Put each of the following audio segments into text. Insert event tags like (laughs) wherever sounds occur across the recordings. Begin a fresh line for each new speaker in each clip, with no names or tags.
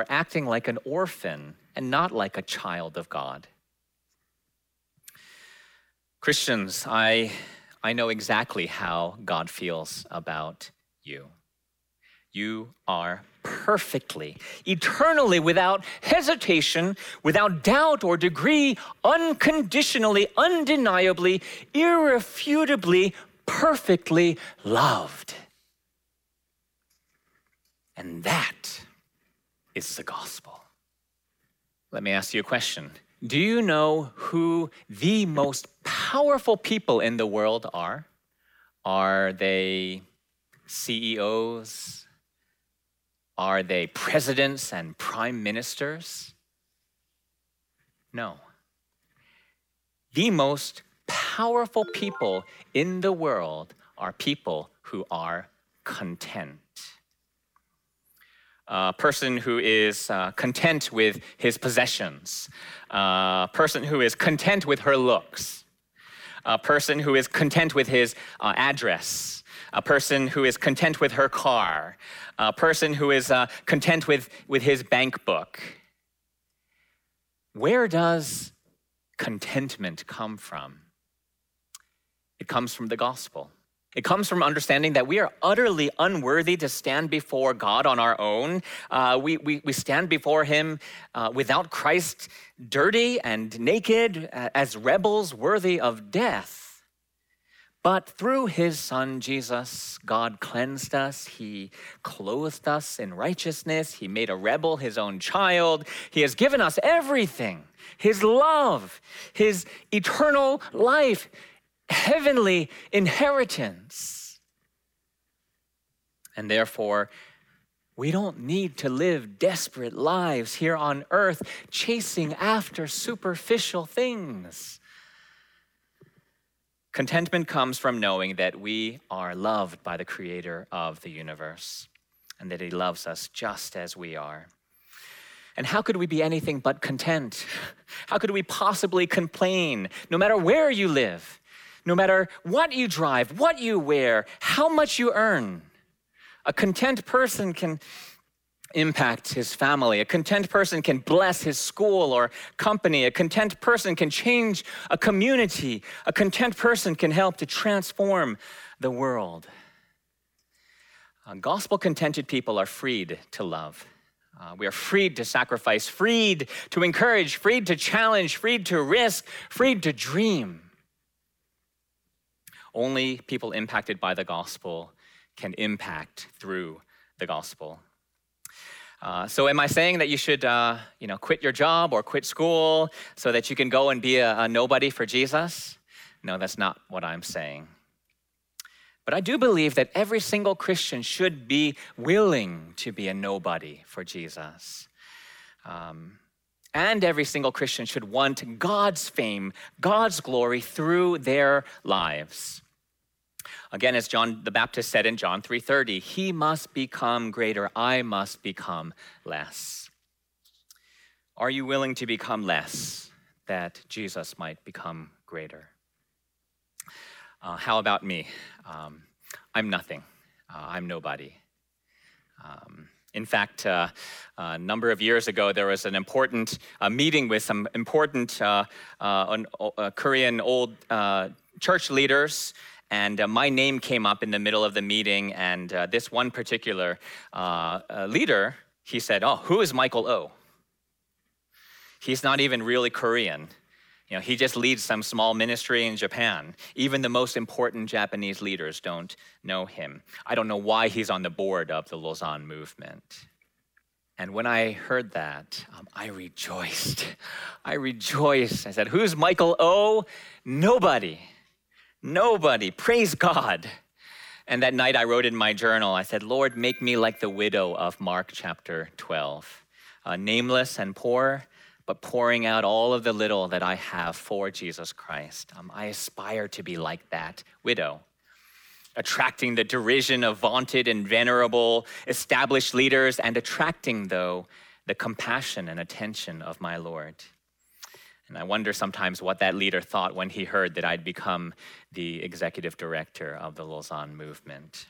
or acting like an orphan and not like a child of God. Christians, I, I know exactly how God feels about you. You are perfectly, eternally, without hesitation, without doubt or degree, unconditionally, undeniably, irrefutably, perfectly loved. And that is the gospel. Let me ask you a question. Do you know who the most powerful people in the world are? Are they CEOs? Are they presidents and prime ministers? No. The most powerful people in the world are people who are content. A person who is uh, content with his possessions, a person who is content with her looks, a person who is content with his uh, address, a person who is content with her car, a person who is uh, content with, with his bank book. Where does contentment come from? It comes from the gospel. It comes from understanding that we are utterly unworthy to stand before God on our own. Uh, we, we, we stand before Him uh, without Christ, dirty and naked, as rebels worthy of death. But through His Son, Jesus, God cleansed us. He clothed us in righteousness. He made a rebel His own child. He has given us everything His love, His eternal life heavenly inheritance. And therefore, we don't need to live desperate lives here on earth chasing after superficial things. Contentment comes from knowing that we are loved by the Creator of the universe and that He loves us just as we are. And how could we be anything but content? (laughs) How could we possibly complain no matter where you live? No matter what you drive, what you wear, how much you earn. A content person can impact his family. A content person can bless his school or company. A content person can change a community. A content person can help to transform the world. Uh, Gospel contented people are freed to love. Uh, we are freed to sacrifice, freed to encourage, freed to challenge, freed to risk, freed to dream. Only people impacted by the gospel can impact through the gospel. Uh, so, am I saying that you should, uh, you know, quit your job or quit school so that you can go and be a, a nobody for Jesus? No, that's not what I'm saying. But I do believe that every single Christian should be willing to be a nobody for Jesus. Um, and every single Christian should want God's fame, God's glory through their lives. Again, as John the Baptist said in John 3:30, he must become greater, I must become less. Are you willing to become less that Jesus might become greater? Uh, how about me? Um, I'm nothing. Uh, I'm nobody. Um, in fact, uh, a number of years ago, there was an important uh, meeting with some important uh, uh, uh Korean old uh, church leaders. And my name came up in the middle of the meeting, and this one particular leader, he said, Oh, who is Michael O? He's not even really Korean. You know, he just leads some small ministry in Japan. Even the most important Japanese leaders don't know him. I don't know why he's on the board of the Lausanne movement. And when I heard that, um, I rejoiced. I rejoiced. I said, Who's Michael O? Nobody. Nobody. Praise God. And that night I wrote in my journal, I said, Lord, make me like the widow of Mark chapter 12, uh, nameless and poor, but pouring out all of the little that I have for Jesus Christ. Um, I aspire to be like that widow, attracting the derision of vaunted and venerable established leaders, and attracting, though, the compassion and attention of my Lord. And I wonder sometimes what that leader thought when he heard that I'd become the executive director of the Lausanne movement.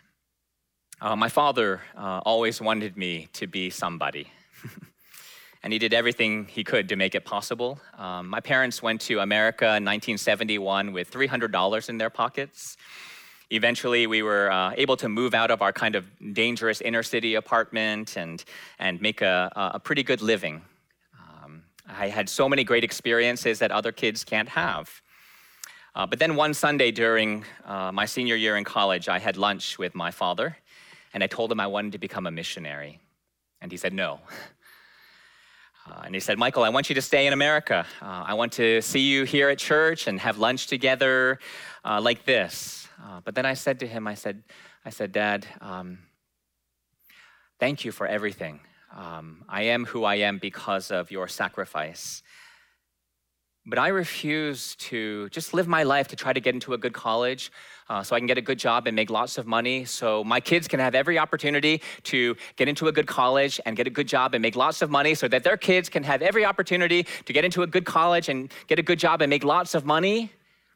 Uh, my father uh, always wanted me to be somebody. (laughs) and he did everything he could to make it possible. Um, my parents went to America in 1971 with $300 in their pockets. Eventually, we were uh, able to move out of our kind of dangerous inner city apartment and, and make a, a pretty good living. Um, I had so many great experiences that other kids can't have. Uh, but then one Sunday during uh, my senior year in college, I had lunch with my father, and I told him I wanted to become a missionary. And he said, No. (laughs) Uh, and he said, Michael, I want you to stay in America. Uh, I want to see you here at church and have lunch together uh, like this. Uh, but then I said to him, I said, I said, Dad, um, thank you for everything. Um, I am who I am because of your sacrifice. But I refuse to just live my life to try to get into a good college uh, so I can get a good job and make lots of money, so my kids can have every opportunity to get into a good college and get a good job and make lots of money, so that their kids can have every opportunity to get into a good college and get a good job and make lots of money.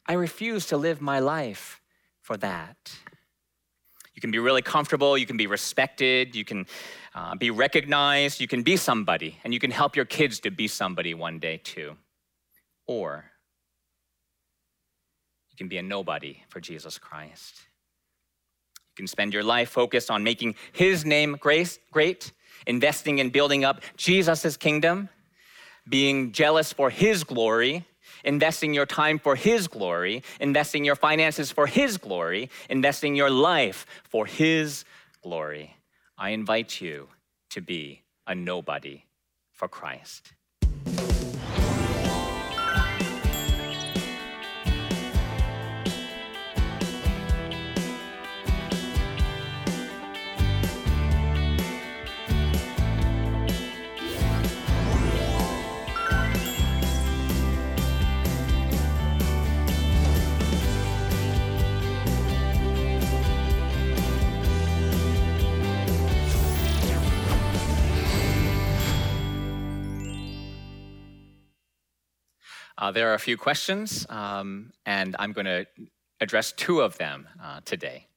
I refuse to live my life for that. You can be really comfortable, you can be respected, you can uh, be recognized, you can be somebody, and you can help your kids to be somebody one day too. Or you can be a nobody for Jesus Christ. You can spend your life focused on making His name great, investing in building up Jesus' kingdom, being jealous for His glory, investing your time for His glory, investing your finances for His glory, investing your life for His glory. I invite you to be a nobody for Christ. Uh, there are a few questions, um, and I'm going to address two of them uh, today.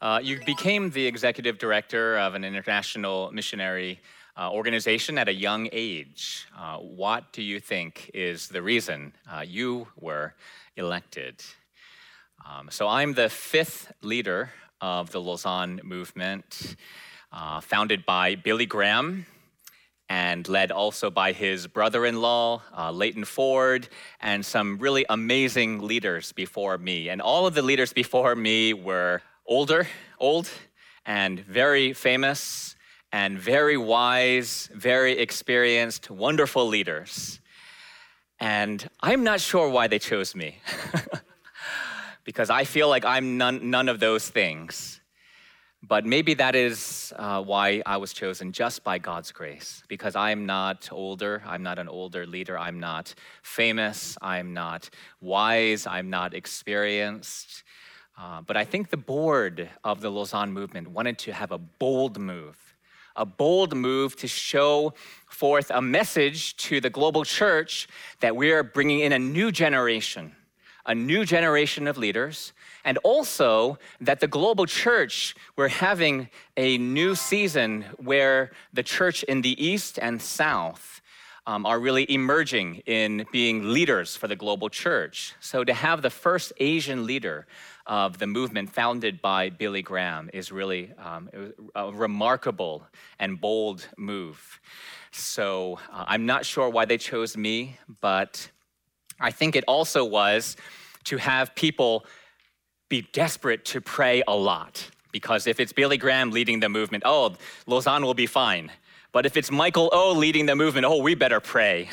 Uh, you became the executive director of an international missionary uh, organization at a young age. Uh, what do you think is the reason uh, you were elected? Um, so, I'm the fifth leader of the Lausanne movement, founded by Billy Graham and led also by his brother in law, uh, Leighton Ford, and some really amazing leaders before me. And all of the leaders before me were older, old, and very famous, and very wise, very experienced, wonderful leaders. And I'm not sure why they chose me, (laughs) because I feel like I'm none, none of those things. But maybe that is uh, why I was chosen just by God's grace, because I'm not older. I'm not an older leader. I'm not famous. I'm not wise. I'm not experienced. Uh, but I think the board of the Lausanne movement wanted to have a bold move, a bold move to show forth a message to the global church that we are bringing in a new generation, a new generation of leaders and also that the global church, we're having a new season where the church in the East and South um, are really emerging in being leaders for the global church. So to have the first Asian leader of the movement founded by Billy Graham is really um, a remarkable and bold move. So uh, I'm not sure why they chose me, but I think it also was to have people be desperate to pray a lot. Because if it's Billy Graham leading the movement, oh, Lausanne will be fine. But if it's Michael O leading the movement, oh, we better pray.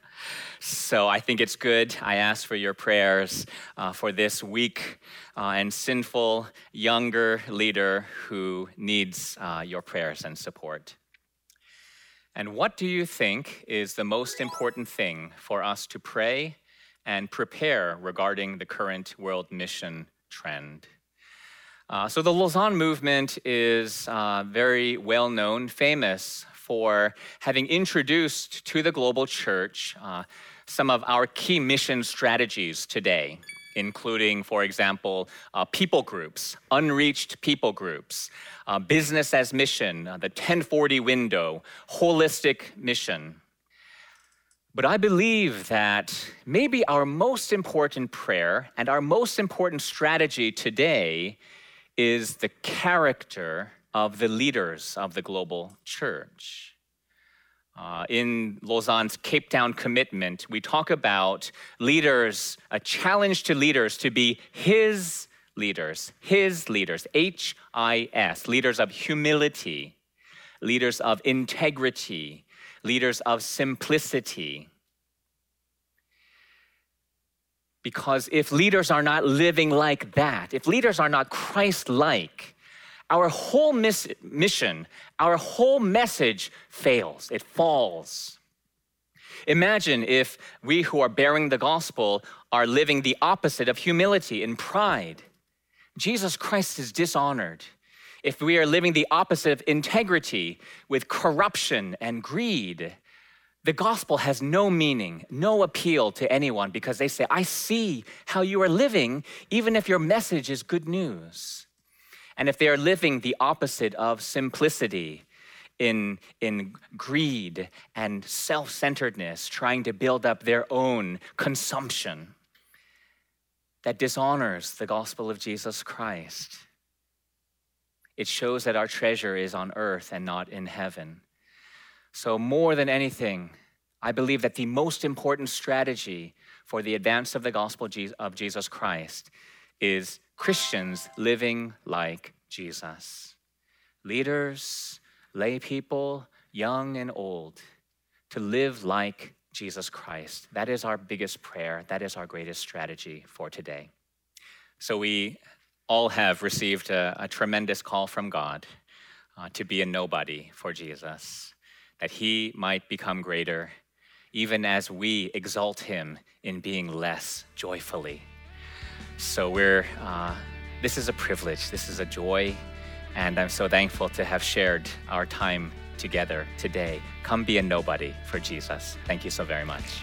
(laughs) so I think it's good. I ask for your prayers uh, for this weak uh, and sinful younger leader who needs uh, your prayers and support. And what do you think is the most important thing for us to pray and prepare regarding the current world mission trend. Uh, so the Lausanne movement is uh, very well known, famous for having introduced to the global church uh, some of our key mission strategies today. including, for example, uh, people groups, unreached people groups, uh, business as mission, uh, the 1040 window, holistic mission. But I believe that maybe our most important prayer and our most important strategy today is the character of the leaders of the global church. Uh, in Lausanne's Cape Town commitment, we talk about leaders, a challenge to leaders to be his leaders, his leaders, H I S, leaders of humility, leaders of integrity, leaders of simplicity. Because if leaders are not living like that, if leaders are not Christ like, our whole miss- mission, our whole message fails, it falls. Imagine if we who are bearing the gospel are living the opposite of humility and pride. Jesus Christ is dishonored. If we are living the opposite of integrity with corruption and greed, the gospel has no meaning, no appeal to anyone because they say, I see how you are living, even if your message is good news. And if they are living the opposite of simplicity, in, in greed and self centeredness, trying to build up their own consumption that dishonors the gospel of Jesus Christ. It shows that our treasure is on earth and not in heaven. So, more than anything, I believe that the most important strategy for the advance of the gospel of Jesus Christ is Christians living like Jesus. Leaders, lay people, young and old, to live like Jesus Christ. That is our biggest prayer. That is our greatest strategy for today. So we all have received a, a tremendous call from God uh, to be a nobody for Jesus, that he might become greater, even as we exalt him in being less joyfully. So we're, uh, this is a privilege, this is a joy, and I'm so thankful to have shared our time together today. Come be a nobody for Jesus. Thank you so very much.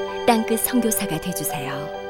땅끝 성교사가 되주세요